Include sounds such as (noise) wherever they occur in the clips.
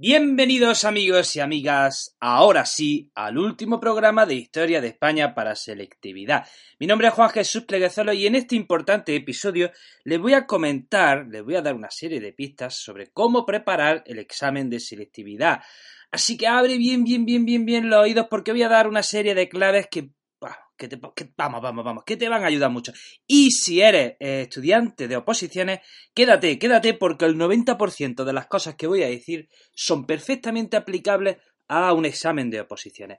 Bienvenidos amigos y amigas, ahora sí, al último programa de Historia de España para Selectividad. Mi nombre es Juan Jesús Pleguezolo y en este importante episodio les voy a comentar, les voy a dar una serie de pistas sobre cómo preparar el examen de selectividad. Así que abre bien, bien, bien, bien, bien los oídos porque voy a dar una serie de claves que que te, vamos, vamos, vamos, que te van a ayudar mucho. Y si eres eh, estudiante de oposiciones, quédate, quédate porque el 90% de las cosas que voy a decir son perfectamente aplicables a un examen de oposiciones.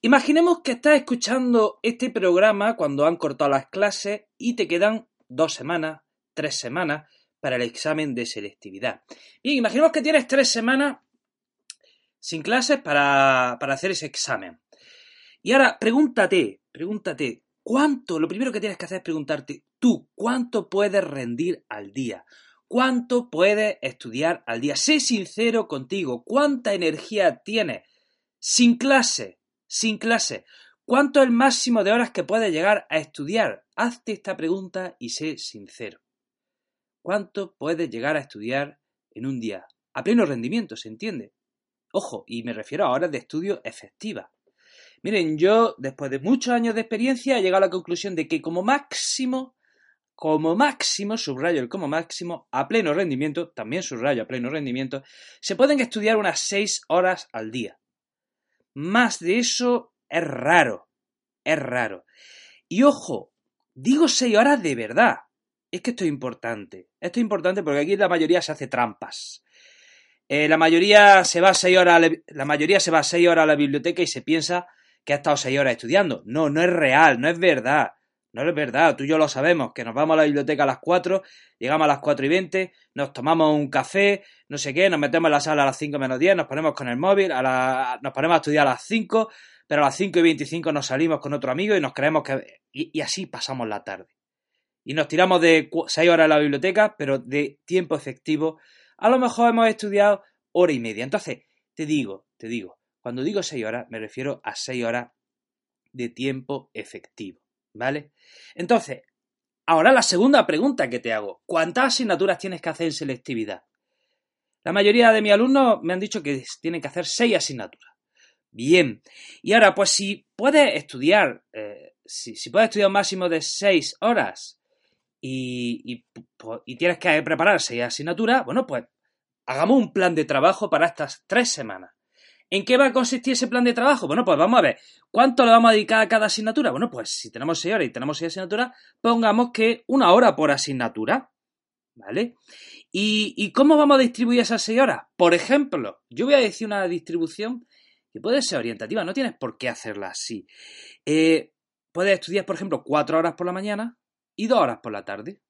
Imaginemos que estás escuchando este programa cuando han cortado las clases y te quedan dos semanas, tres semanas para el examen de selectividad. Bien, imaginemos que tienes tres semanas sin clases para, para hacer ese examen. Y ahora pregúntate, pregúntate, ¿cuánto? Lo primero que tienes que hacer es preguntarte, tú, ¿cuánto puedes rendir al día? ¿Cuánto puedes estudiar al día? Sé sincero contigo, ¿cuánta energía tienes? Sin clase, sin clase. ¿Cuánto es el máximo de horas que puedes llegar a estudiar? Hazte esta pregunta y sé sincero. ¿Cuánto puedes llegar a estudiar en un día? A pleno rendimiento, ¿se entiende? Ojo, y me refiero a horas de estudio efectivas. Miren, yo después de muchos años de experiencia he llegado a la conclusión de que como máximo, como máximo, subrayo el como máximo, a pleno rendimiento, también subrayo a pleno rendimiento, se pueden estudiar unas 6 horas al día. Más de eso es raro, es raro. Y ojo, digo 6 horas de verdad. Es que esto es importante. Esto es importante porque aquí la mayoría se hace trampas. Eh, la mayoría se va a 6 horas, la mayoría se va a 6 horas a la biblioteca y se piensa que ha estado seis horas estudiando. No, no es real, no es verdad. No es verdad, tú y yo lo sabemos, que nos vamos a la biblioteca a las 4, llegamos a las 4 y 20, nos tomamos un café, no sé qué, nos metemos en la sala a las 5 menos 10, nos ponemos con el móvil, a nos ponemos a estudiar a las 5, pero a las 5 y 25 nos salimos con otro amigo y nos creemos que... Y, así pasamos la tarde. Y nos tiramos de 6 horas en la biblioteca, pero de tiempo efectivo, a lo mejor hemos estudiado hora y media. Entonces, te digo, te digo, cuando digo 6 horas, me refiero a 6 horas de tiempo efectivo, ¿vale? Entonces, ahora la segunda pregunta que te hago. ¿Cuántas asignaturas tienes que hacer en selectividad? La mayoría de mis alumnos me han dicho que tienen que hacer 6 asignaturas. Bien. Y ahora, pues si puedes estudiar, eh, si, puedes estudiar un máximo de 6 horas y, y, tienes que preparar 6 asignaturas, bueno, pues hagamos un plan de trabajo para estas 3 semanas. ¿En qué va a consistir ese plan de trabajo? Bueno, pues vamos a ver. ¿Cuánto le vamos a dedicar a cada asignatura? Bueno, pues si tenemos 6 horas y tenemos 6 asignaturas, pongamos que una hora por asignatura. ¿Vale? ¿Y, cómo vamos a distribuir esas 6 horas? Por ejemplo, yo voy a decir una distribución que puede ser orientativa, no tienes por qué hacerla así. Eh, puedes estudiar, por ejemplo, 4 horas por la mañana y 2 horas por la tarde.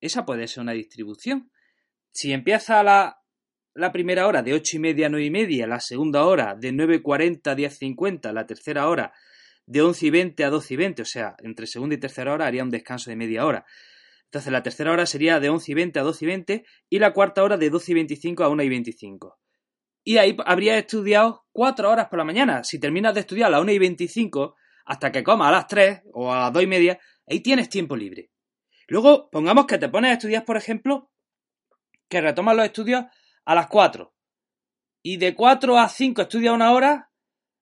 Esa puede ser una distribución. Si empieza a la la primera hora de ocho y media a nueve y media, la segunda hora de 9.40 a 10.50, la tercera hora de once y veinte a doce y veinte, o sea, entre segunda y tercera hora haría un descanso de media hora. Entonces la tercera hora sería de once y veinte a doce y veinte y la cuarta hora de doce y veinticinco a una y veinticinco. Y ahí habría estudiado cuatro horas por la mañana. Si terminas de estudiar a las una y veinticinco hasta que comas a las tres o a las dos y media, ahí tienes tiempo libre. Luego, pongamos que te pones a estudiar, por ejemplo, que retomas los estudios a las 4. Y de 4 a 5 estudia una hora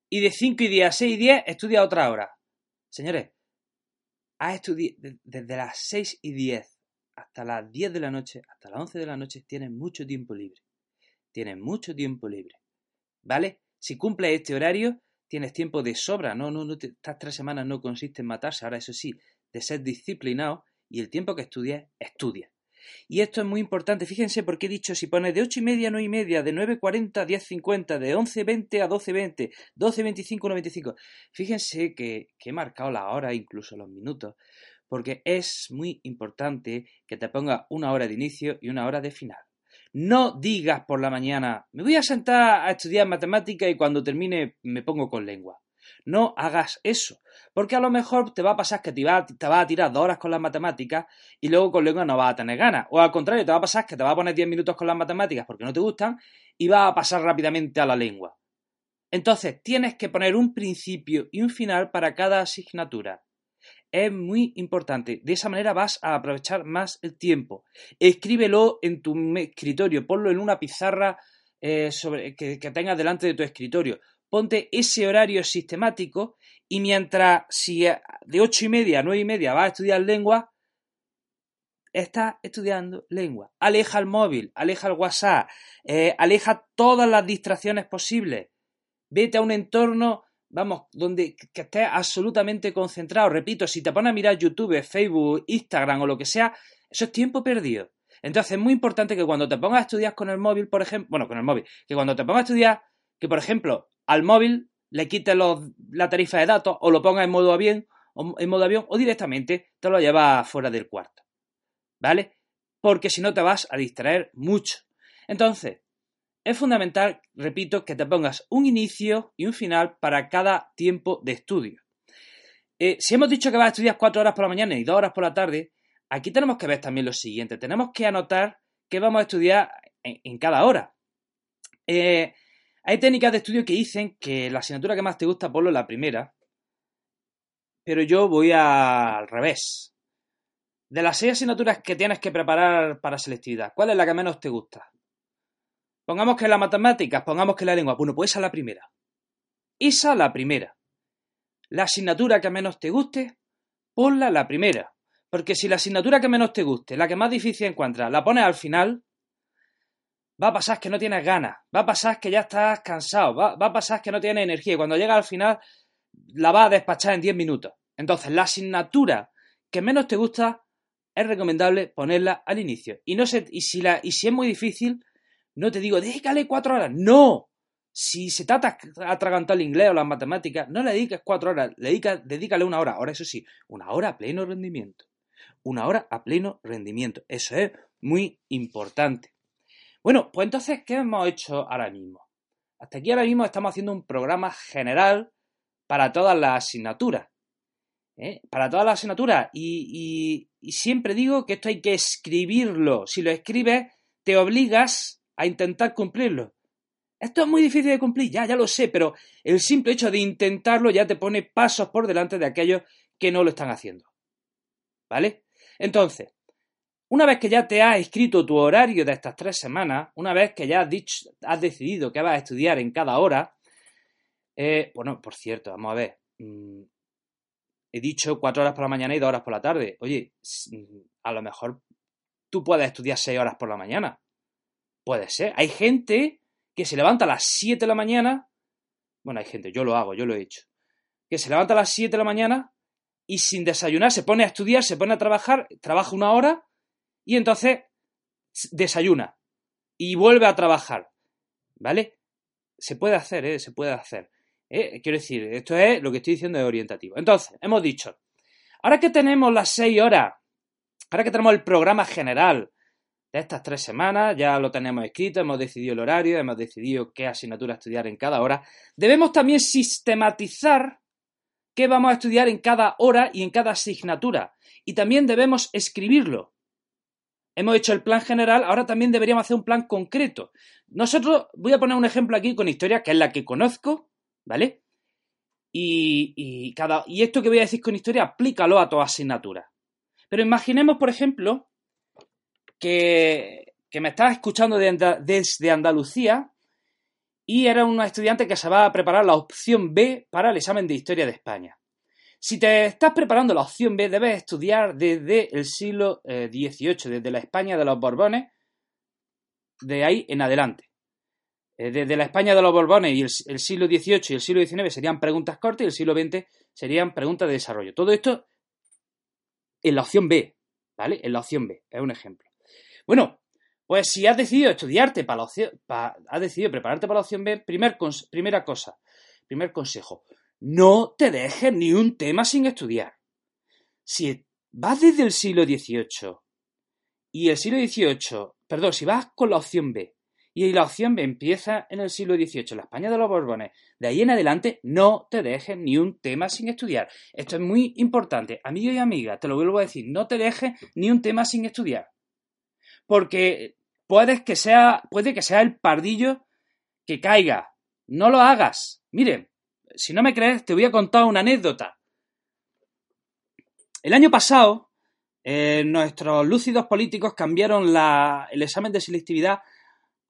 y de 5 y 10 a 6 y 10 estudia otra hora. Señores, desde las 6 y 10 hasta las 10 de la noche, hasta las 11 de la noche, tienes mucho tiempo libre. Tienes mucho tiempo libre. ¿Vale? Si cumples este horario, tienes tiempo de sobra. No, no, no estas tres semanas no consiste en matarse. Ahora, eso sí, de ser disciplinado y el tiempo que estudies, estudia. Y esto es muy importante. Fíjense porque he dicho, si pones de ocho y media a 9 y media, de 9.40 a 10.50, de 11.20 a 12.20, 12.25 a 1.25. Fíjense que, que he marcado la hora, incluso los minutos, porque es muy importante que te ponga una hora de inicio y una hora de final. No digas por la mañana, me voy a sentar a estudiar matemática y cuando termine me pongo con lengua. No hagas eso, porque a lo mejor te va a pasar que te va, va a tirar dos horas con las matemáticas y luego con lengua no vas a tener ganas. O al contrario, te va a pasar que te va a poner 10 minutos con las matemáticas porque no te gustan y vas a pasar rápidamente a la lengua. Entonces, tienes que poner un principio y un final para cada asignatura. Es muy importante. De esa manera vas a aprovechar más el tiempo. Escríbelo en tu escritorio, ponlo en una pizarra eh, sobre, que, tengas delante de tu escritorio. Ponte ese horario sistemático y mientras, si de ocho y media a nueve y media vas a estudiar lengua, estás estudiando lengua. Aleja el móvil, aleja el WhatsApp, eh, aleja todas las distracciones posibles. Vete a un entorno, vamos, donde que estés absolutamente concentrado. Repito, si te pones a mirar YouTube, Facebook, Instagram o lo que sea, eso es tiempo perdido. Entonces es muy importante que cuando te pongas a estudiar con el móvil, por ejemplo, bueno, con el móvil, que cuando te pongas a estudiar, que por ejemplo, al móvil le quites la tarifa de datos o lo pongas en modo avión, o, en modo avión o directamente te lo llevas fuera del cuarto. ¿Vale? Porque si no te vas a distraer mucho. Entonces, es fundamental, repito, que te pongas un inicio y un final para cada tiempo de estudio. Eh, si hemos dicho que vas a estudiar cuatro horas por la mañana y dos horas por la tarde, aquí tenemos que ver también lo siguiente. Tenemos que anotar qué vamos a estudiar en, cada hora. Eh, hay técnicas de estudio que dicen que la asignatura que más te gusta, ponlo la primera, pero yo voy al revés. De las seis asignaturas que tienes que preparar para selectividad, ¿cuál es la que menos te gusta? Pongamos que la matemáticas, pongamos que la lengua. Bueno, pues esa es la primera. Esa la primera. La asignatura que menos te guste, ponla la primera. Porque si la asignatura que menos te guste, la que más difícil encuentras, la pones al final, va a pasar que no tienes ganas, va a pasar que ya estás cansado, va, a pasar que no tienes energía y cuando llega al final la vas a despachar en 10 minutos. Entonces, la asignatura que menos te gusta es recomendable ponerla al inicio. Y, no se, y, si, la, y si es muy difícil, no te digo, dedícale cuatro horas. No. Si se trata atragantar el inglés o las matemáticas, no le dediques cuatro horas, dedícale una hora. Ahora, eso sí, una hora a pleno rendimiento una hora a pleno rendimiento. Eso es muy importante. Bueno, pues entonces, ¿qué hemos hecho ahora mismo? Hasta aquí ahora mismo estamos haciendo un programa general para todas las asignaturas. ¿eh? Para todas las asignaturas. Y, y siempre digo que esto hay que escribirlo. Si lo escribes, te obligas a intentar cumplirlo. Esto es muy difícil de cumplir, ya, ya lo sé, pero el simple hecho de intentarlo ya te pone pasos por delante de aquellos que no lo están haciendo. ¿Vale? Entonces, una vez que ya te has escrito tu horario de estas tres semanas, una vez que ya has, dicho, has decidido que vas a estudiar en cada hora, eh, bueno, por cierto, vamos a ver, mm, he dicho cuatro horas por la mañana y dos horas por la tarde. Oye, mm, a lo mejor tú puedes estudiar seis horas por la mañana. Puede ser. Hay gente que se levanta a las siete de la mañana. Bueno, hay gente, yo lo hago, yo lo he hecho. Que se levanta a las siete de la mañana y sin desayunar se pone a estudiar, se pone a trabajar, trabaja una hora y entonces desayuna y vuelve a trabajar. ¿Vale? Se puede hacer, ¿eh? Se puede hacer. ¿eh? Quiero decir, esto es lo que estoy diciendo de orientativo. Entonces, hemos dicho, ahora que tenemos las seis horas, ahora que tenemos el programa general de estas tres semanas, ya lo tenemos escrito, hemos decidido el horario, hemos decidido qué asignatura estudiar en cada hora, debemos también sistematizar qué vamos a estudiar en cada hora y en cada asignatura. Y también debemos escribirlo. Hemos hecho el plan general, ahora también deberíamos hacer un plan concreto. Nosotros, voy a poner un ejemplo aquí con historia, que es la que conozco, ¿vale? Y, cada, y esto que voy a decir con historia, aplícalo a toda asignatura. Pero imaginemos, por ejemplo, que, me estás escuchando desde Andalucía y era un estudiante que se va a preparar la opción B para el examen de Historia de España. Si te estás preparando la opción B, debes estudiar desde el siglo XVIII, eh, desde la España de los Borbones, de ahí en adelante. Eh, desde la España de los Borbones y el, siglo XVIII y el siglo XIX serían preguntas cortas y el siglo XX serían preguntas de desarrollo. Todo esto en la opción B, ¿vale? En la opción B, es un ejemplo. Bueno, pues si has decidido estudiarte para la opción, has decidido prepararte para la opción B, primer, primera cosa, primer consejo, no te dejes ni un tema sin estudiar. Si vas desde el siglo XVIII y el siglo XVIII, perdón, si vas con la opción B y la opción B empieza en el siglo XVIII, la España de los Borbones, de ahí en adelante no te dejes ni un tema sin estudiar. Esto es muy importante, amigo y amiga, te lo vuelvo a decir, no te dejes ni un tema sin estudiar. Porque puede que sea, puede que sea el pardillo que caiga. No lo hagas. Mire, si no me crees, te voy a contar una anécdota. El año pasado, eh, nuestros lúcidos políticos cambiaron el examen de selectividad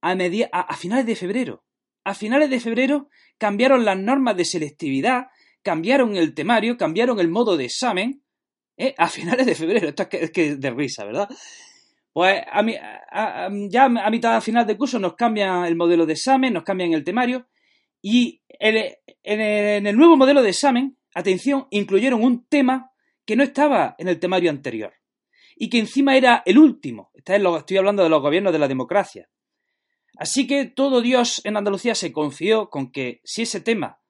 a, a, finales de febrero. A finales de febrero cambiaron las normas de selectividad, cambiaron el temario, cambiaron el modo de examen. ¿eh? A finales de febrero. Esto es que, es de risa, ¿verdad? Pues a, ya a mitad final de curso nos cambian el modelo de examen, nos cambian el temario y en el nuevo modelo de examen, atención, incluyeron un tema que no estaba en el temario anterior y que encima era el último. Estoy hablando de los gobiernos de la democracia. Así que todo Dios en Andalucía se confió con que si ese tema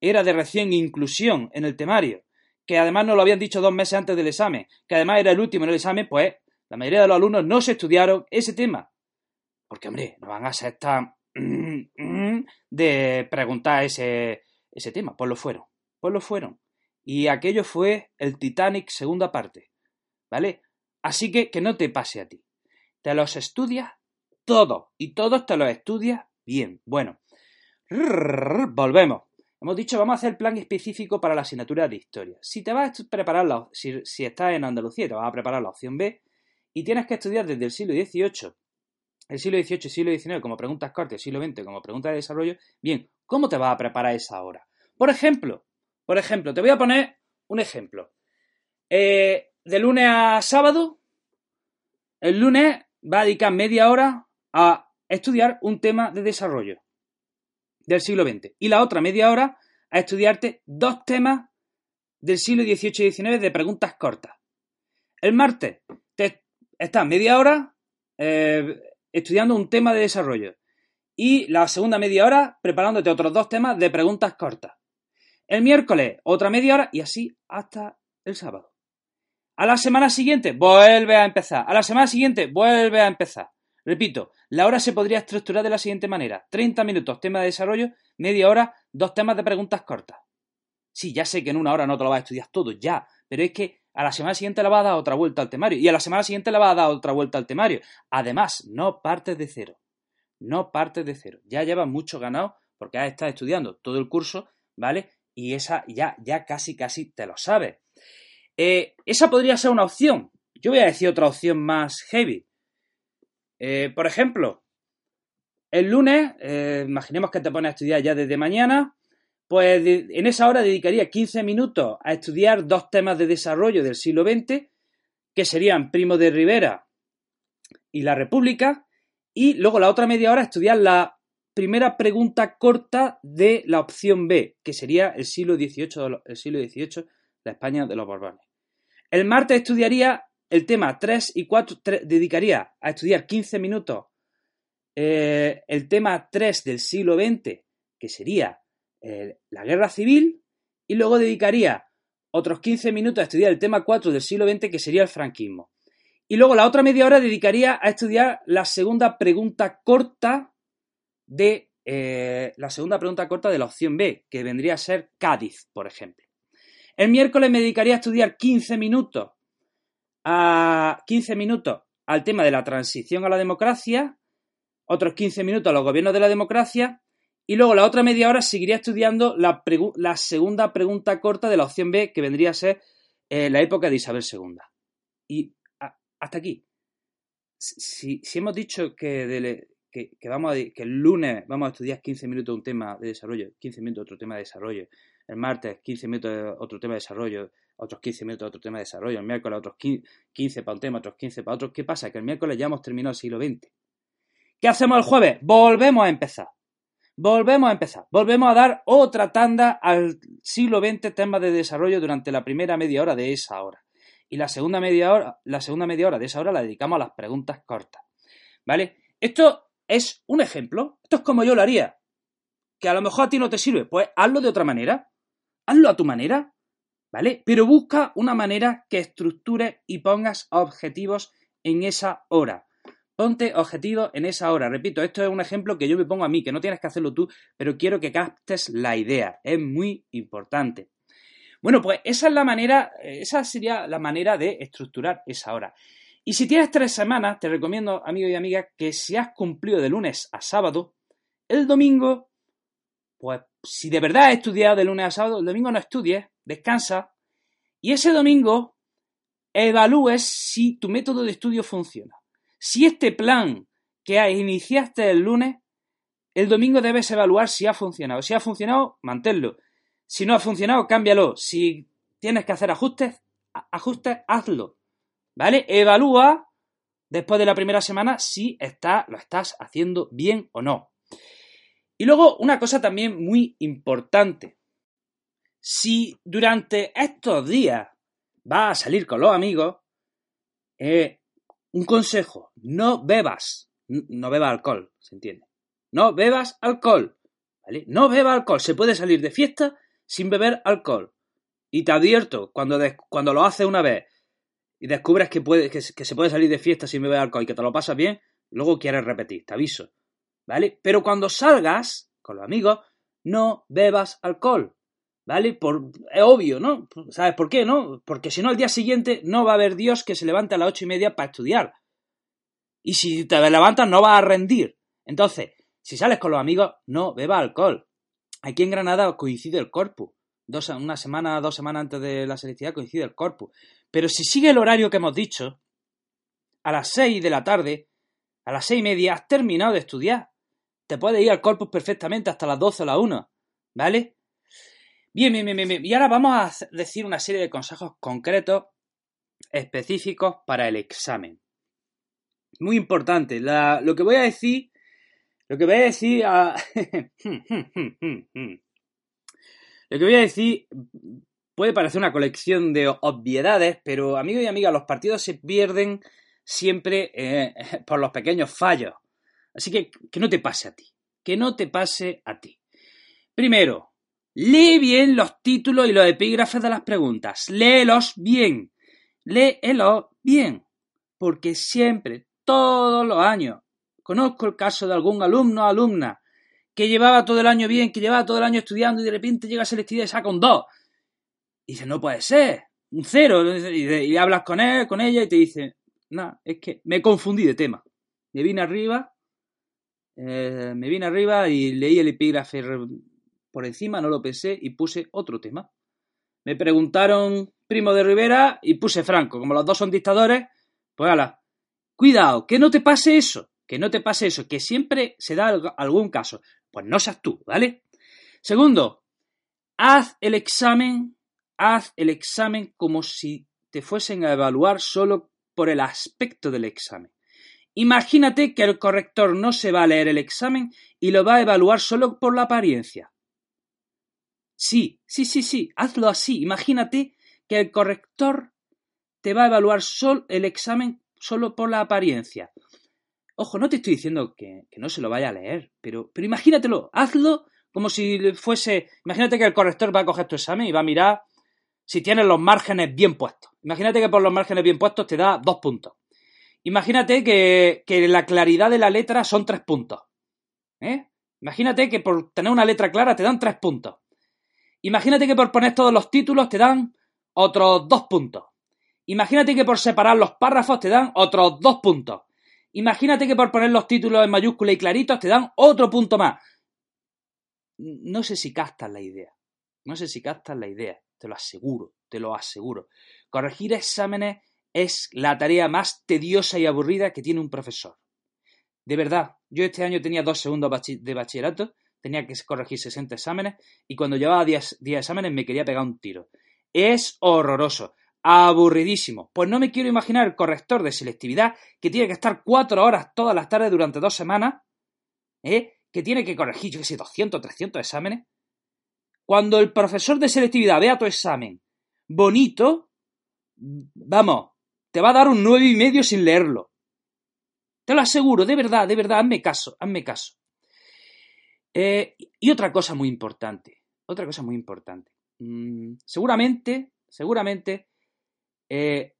era de recién inclusión en el temario, que además nos lo habían dicho dos meses antes del examen, que además era el último en el examen, pues la mayoría de los alumnos no se estudiaron ese tema. Porque, hombre, no van a ser tan de preguntar ese, ese tema. Pues lo fueron. Pues lo fueron. Y aquello fue el Titanic segunda parte. ¿Vale? Así que que no te pase a ti. Te los estudias todo y todos te los estudias bien. Bueno, volvemos. Hemos dicho, vamos a hacer plan específico para la asignatura de historia. Si te vas a preparar, la, si, si estás en Andalucía, te vas a preparar la opción B y tienes que estudiar desde el siglo XVIII, el siglo XVIII y siglo XIX como preguntas cortas, el siglo XX como preguntas de desarrollo, bien, ¿cómo te vas a preparar esa hora? Por ejemplo, por ejemplo, te voy a poner un ejemplo. Eh, de lunes a sábado, el lunes va a dedicar media hora a estudiar un tema de desarrollo del siglo XX y la otra media hora a estudiarte dos temas del siglo XVIII y XIX de preguntas cortas. El martes te estás media hora eh, estudiando un tema de desarrollo y la segunda media hora preparándote otros dos temas de preguntas cortas. El miércoles otra media hora y así hasta el sábado. A la semana siguiente vuelve a empezar. A la semana siguiente vuelve a empezar. Repito, la hora se podría estructurar de la siguiente manera. 30 minutos tema de desarrollo, media hora, dos temas de preguntas cortas. Sí, ya sé que en una hora no te lo vas a estudiar todo, ya, pero es que a la semana siguiente le vas a dar otra vuelta al temario y a la semana siguiente le vas a dar otra vuelta al temario. Además, no partes de cero. No partes de cero. Ya llevas mucho ganado porque has estado estudiando todo el curso, ¿vale? Y esa ya, ya casi, casi te lo sabes. Eh, esa podría ser una opción. Yo voy a decir otra opción más heavy. Eh, por ejemplo, el lunes, eh, imaginemos que te pones a estudiar ya desde mañana, pues en esa hora dedicaría 15 minutos a estudiar dos temas de desarrollo del siglo XX, que serían Primo de Rivera y la República, y luego la otra media hora a estudiar la primera pregunta corta de la opción B, que sería el siglo XVIII, el siglo XVIII, la España de los Borbones. El martes estudiaría el tema 3 y 4, dedicaría a estudiar 15 minutos eh, el tema 3 del siglo XX, que sería eh, la guerra civil, y luego dedicaría otros 15 minutos a estudiar el tema 4 del siglo XX, que sería el franquismo. Y luego la otra media hora dedicaría a estudiar la segunda pregunta corta de eh, la segunda pregunta corta de la opción B, que vendría a ser Cádiz, por ejemplo. El miércoles me dedicaría a estudiar 15 minutos a 15 minutos al tema de la transición a la democracia, otros 15 minutos a los gobiernos de la democracia y luego la otra media hora seguiría estudiando la, segunda pregunta corta de la opción B que vendría a ser eh, la época de Isabel II. Y hasta aquí. Si, hemos dicho que, que, vamos que el lunes vamos a estudiar 15 minutos un tema de desarrollo, 15 minutos otro tema de desarrollo, el martes 15 minutos otro tema de desarrollo, otros 15 minutos otro tema de desarrollo, el miércoles otros 15 para un tema, otros 15 para otro. ¿Qué pasa? Que el miércoles ya hemos terminado el siglo XX. ¿Qué hacemos el jueves? Volvemos a empezar. Volvemos a empezar. Volvemos a dar otra tanda al siglo XX temas de desarrollo durante la primera media hora de esa hora. Y la segunda media hora, la segunda media hora de esa hora la dedicamos a las preguntas cortas. ¿Vale? Esto es un ejemplo. Esto es como yo lo haría. Que a lo mejor a ti no te sirve. Pues hazlo de otra manera hazlo a tu manera, ¿vale? Pero busca una manera que estructure y pongas objetivos en esa hora. Ponte objetivos en esa hora. Repito, esto es un ejemplo que yo me pongo a mí, que no tienes que hacerlo tú, pero quiero que captes la idea. Es muy importante. Bueno, pues esa es la manera, esa sería la manera de estructurar esa hora. Y si tienes tres semanas, te recomiendo, amigo y amiga, que si has cumplido de lunes a sábado, el domingo, pues si de verdad has estudiado de lunes a sábado, el domingo no estudies, descansa y ese domingo evalúes si tu método de estudio funciona. Si este plan que iniciaste el lunes, el domingo debes evaluar si ha funcionado. Si ha funcionado, manténlo. Si no ha funcionado, cámbialo. Si tienes que hacer ajustes, ajustes, hazlo. ¿Vale? Evalúa después de la primera semana si está, lo estás haciendo bien o no. Y luego una cosa también muy importante. Si durante estos días vas a salir con los amigos, eh, un consejo, no bebas, no bebas alcohol, ¿se entiende? No bebas alcohol, ¿vale? No bebas alcohol, se puede salir de fiesta sin beber alcohol. Y te advierto, cuando, cuando lo haces una vez y descubres que, puede, que, se puede salir de fiesta sin beber alcohol y que te lo pasas bien, luego quieres repetir, te aviso. ¿Vale? Pero cuando salgas con los amigos, no bebas alcohol. ¿Vale? Por, es obvio, ¿no? ¿Sabes por qué, no? Porque si no, al día siguiente no va a haber Dios que se levante a las ocho y media para estudiar. Y si te levantas, no vas a rendir. Entonces, si sales con los amigos, no bebas alcohol. Aquí en Granada coincide el corpus. Dos, una semana, dos semanas antes de la selectividad coincide el corpus. Pero si sigue el horario que hemos dicho, a las 6 de la tarde, a las seis y media, has terminado de estudiar. Te puedes ir al corpus perfectamente hasta las 12 o la 1. ¿Vale? Bien, bien, bien, bien. Y ahora vamos a decir una serie de consejos concretos, específicos para el examen. Muy importante. lo que voy a decir. Lo que voy a decir. A... (laughs) lo que voy a decir Puede parecer una colección de obviedades, pero amigos y amigas, los partidos se pierden siempre eh, (laughs) por los pequeños fallos. Así que que no te pase a ti. Que no te pase a ti. Primero, lee bien los títulos y los epígrafes de las preguntas. Léelos bien. Léelos bien. Porque siempre, todos los años, conozco el caso de algún alumno o alumna que llevaba todo el año bien, que llevaba todo el año estudiando y de repente llega a selectividad y saca un 2. Y dice, no puede ser, un cero. Y, hablas con él, con ella, y te dice, no, es que me confundí de tema. Me vine arriba, eh, me vine arriba y leí el epígrafe por encima, no lo pensé y puse otro tema. Me preguntaron Primo de Rivera y puse Franco. Como los dos son dictadores, pues ala. Cuidado, que no te pase eso, que no te pase eso, que siempre se da algún caso. Pues no seas tú, ¿vale? Segundo, haz el examen haz el examen como si te fuesen a evaluar solo por el aspecto del examen. Imagínate que el corrector no se va a leer el examen y lo va a evaluar solo por la apariencia. Sí, sí, sí, sí, hazlo así. Imagínate que el corrector te va a evaluar solo el examen solo por la apariencia. Ojo, no te estoy diciendo que, que, no se lo vaya a leer, pero, imagínatelo, hazlo como si fuese. Imagínate que el corrector va a coger tu examen y va a mirar si tienes los márgenes bien puestos. Imagínate que por los márgenes bien puestos te da dos puntos. Imagínate que, la claridad de la letra son tres puntos. ¿eh? Imagínate que por tener una letra clara te dan tres puntos. Imagínate que por poner todos los títulos te dan otros dos puntos. Imagínate que por separar los párrafos te dan otros dos puntos. Imagínate que por poner los títulos en mayúscula y claritos te dan otro punto más. No sé si captas la idea. No sé si captas la idea te lo aseguro, te lo aseguro. Corregir exámenes es la tarea más tediosa y aburrida que tiene un profesor. De verdad, yo este año tenía dos segundos de bachillerato, tenía que corregir 60 exámenes y cuando llevaba 10, exámenes me quería pegar un tiro. Es horroroso, aburridísimo. Pues no me quiero imaginar el corrector de selectividad que tiene que estar cuatro horas todas las tardes durante dos semanas, ¿eh? que tiene que corregir, yo qué sé, 200, 300 exámenes. Cuando el profesor de selectividad vea tu examen bonito, vamos, te va a dar un nueve y medio sin leerlo. Te lo aseguro, de verdad, de verdad, hazme caso, hazme caso. Eh, y otra cosa muy importante, otra cosa muy importante. Mm, seguramente, seguramente, eh,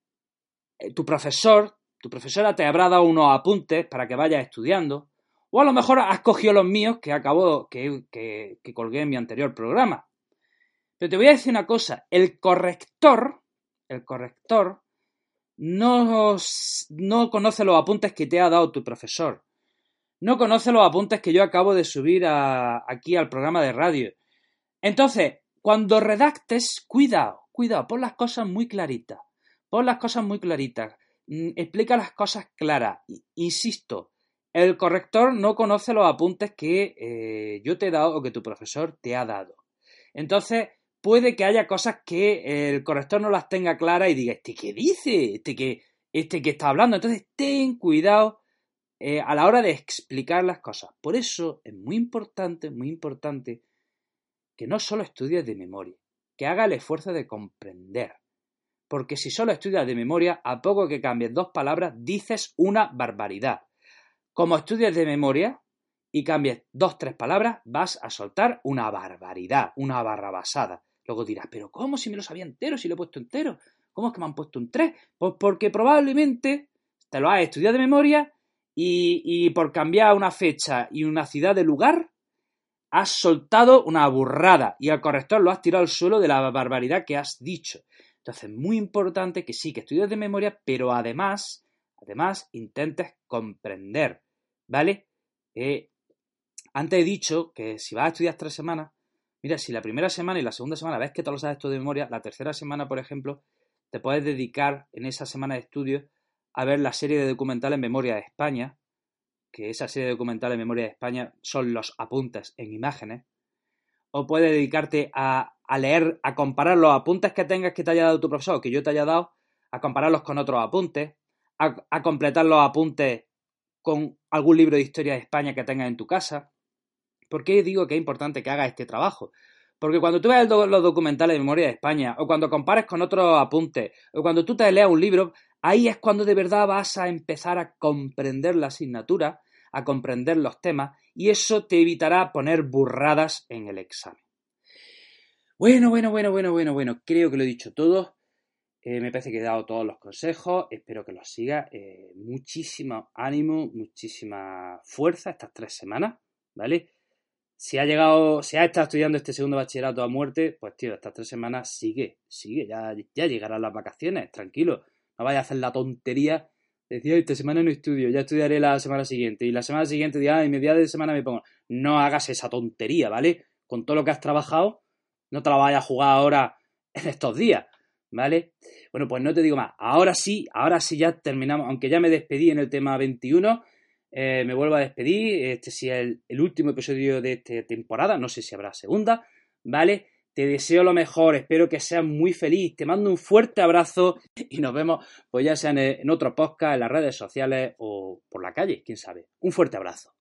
tu profesor, tu profesora te habrá dado unos apuntes para que vayas estudiando o a lo mejor has cogido los míos que acabo, que, que, que colgué en mi anterior programa. Pero te voy a decir una cosa, el corrector, el corrector, no, no conoce los apuntes que te ha dado tu profesor. No conoce los apuntes que yo acabo de subir aquí al programa de radio. Entonces, cuando redactes, cuidado, cuidado, pon las cosas muy claritas. Pon las cosas muy claritas. Mm, explica las cosas claras. Insisto, el corrector no conoce los apuntes que eh, yo te he dado o que tu profesor te ha dado. Entonces, puede que haya cosas que el corrector no las tenga claras y diga, ¿este qué dice? ¿Este que, este que está hablando? Entonces, ten cuidado eh, a la hora de explicar las cosas. Por eso es muy importante, muy importante que no solo estudies de memoria, que haga el esfuerzo de comprender. Porque si solo estudias de memoria, a poco que cambies dos palabras, dices una barbaridad. Como estudias de memoria y cambies dos, tres palabras, vas a soltar una barbaridad, una barrabasada. Luego dirás, pero ¿cómo si me lo sabía entero, si lo he puesto entero? ¿Cómo es que me han puesto un 3? Pues porque probablemente te lo has estudiado de memoria y, por cambiar una fecha y una ciudad de lugar, has soltado una burrada y al corrector lo has tirado al suelo de la barbaridad que has dicho. Entonces, muy importante que sí, que estudies de memoria, pero además, además, intentes comprender, ¿vale? Eh, antes he dicho que si vas a estudiar tres semanas, mira, si la primera semana y la segunda semana ves que te lo sabes todo de memoria, la tercera semana, por ejemplo, te puedes dedicar en esa semana de estudio a ver la serie de documentales en memoria de España, que esa serie documental en memoria de España son los apuntes en imágenes, o puedes dedicarte a, leer, a comparar los apuntes que tengas que te haya dado tu profesor o que yo te haya dado, a compararlos con otros apuntes, a, completar los apuntes con algún libro de historia de España que tengas en tu casa. ¿Por qué digo que es importante que hagas este trabajo? Porque cuando tú ves los documentales de memoria de España, o cuando compares con otros apuntes, o cuando tú te leas un libro, ahí es cuando de verdad vas a empezar a comprender la asignatura a comprender los temas y eso te evitará poner burradas en el examen. Bueno, bueno, bueno, bueno, bueno, bueno, creo que lo he dicho todo. Eh, me parece que he dado todos los consejos, espero que los siga. Eh, muchísimo ánimo, muchísima fuerza estas tres semanas, ¿vale? Si ha llegado, si ha estado estudiando este segundo bachillerato a muerte, pues tío, estas tres semanas sigue, sigue, ya, ya llegarán las vacaciones, tranquilo. No vaya a hacer la tontería Decía, esta semana no estudio, ya estudiaré la semana siguiente. Y la semana siguiente, ya en media de semana me pongo. No hagas esa tontería, ¿vale? Con todo lo que has trabajado, no te la vayas a jugar ahora en estos días, ¿vale? Bueno, pues no te digo más. Ahora sí, ahora sí ya terminamos. Aunque ya me despedí en el tema 21, eh, me vuelvo a despedir. Este sí es el último episodio de esta temporada. No sé si habrá segunda, ¿vale? Te deseo lo mejor, espero que seas muy feliz. Te mando un fuerte abrazo y nos vemos, pues ya sea en, otro podcast, en las redes sociales o por la calle, quién sabe. Un fuerte abrazo.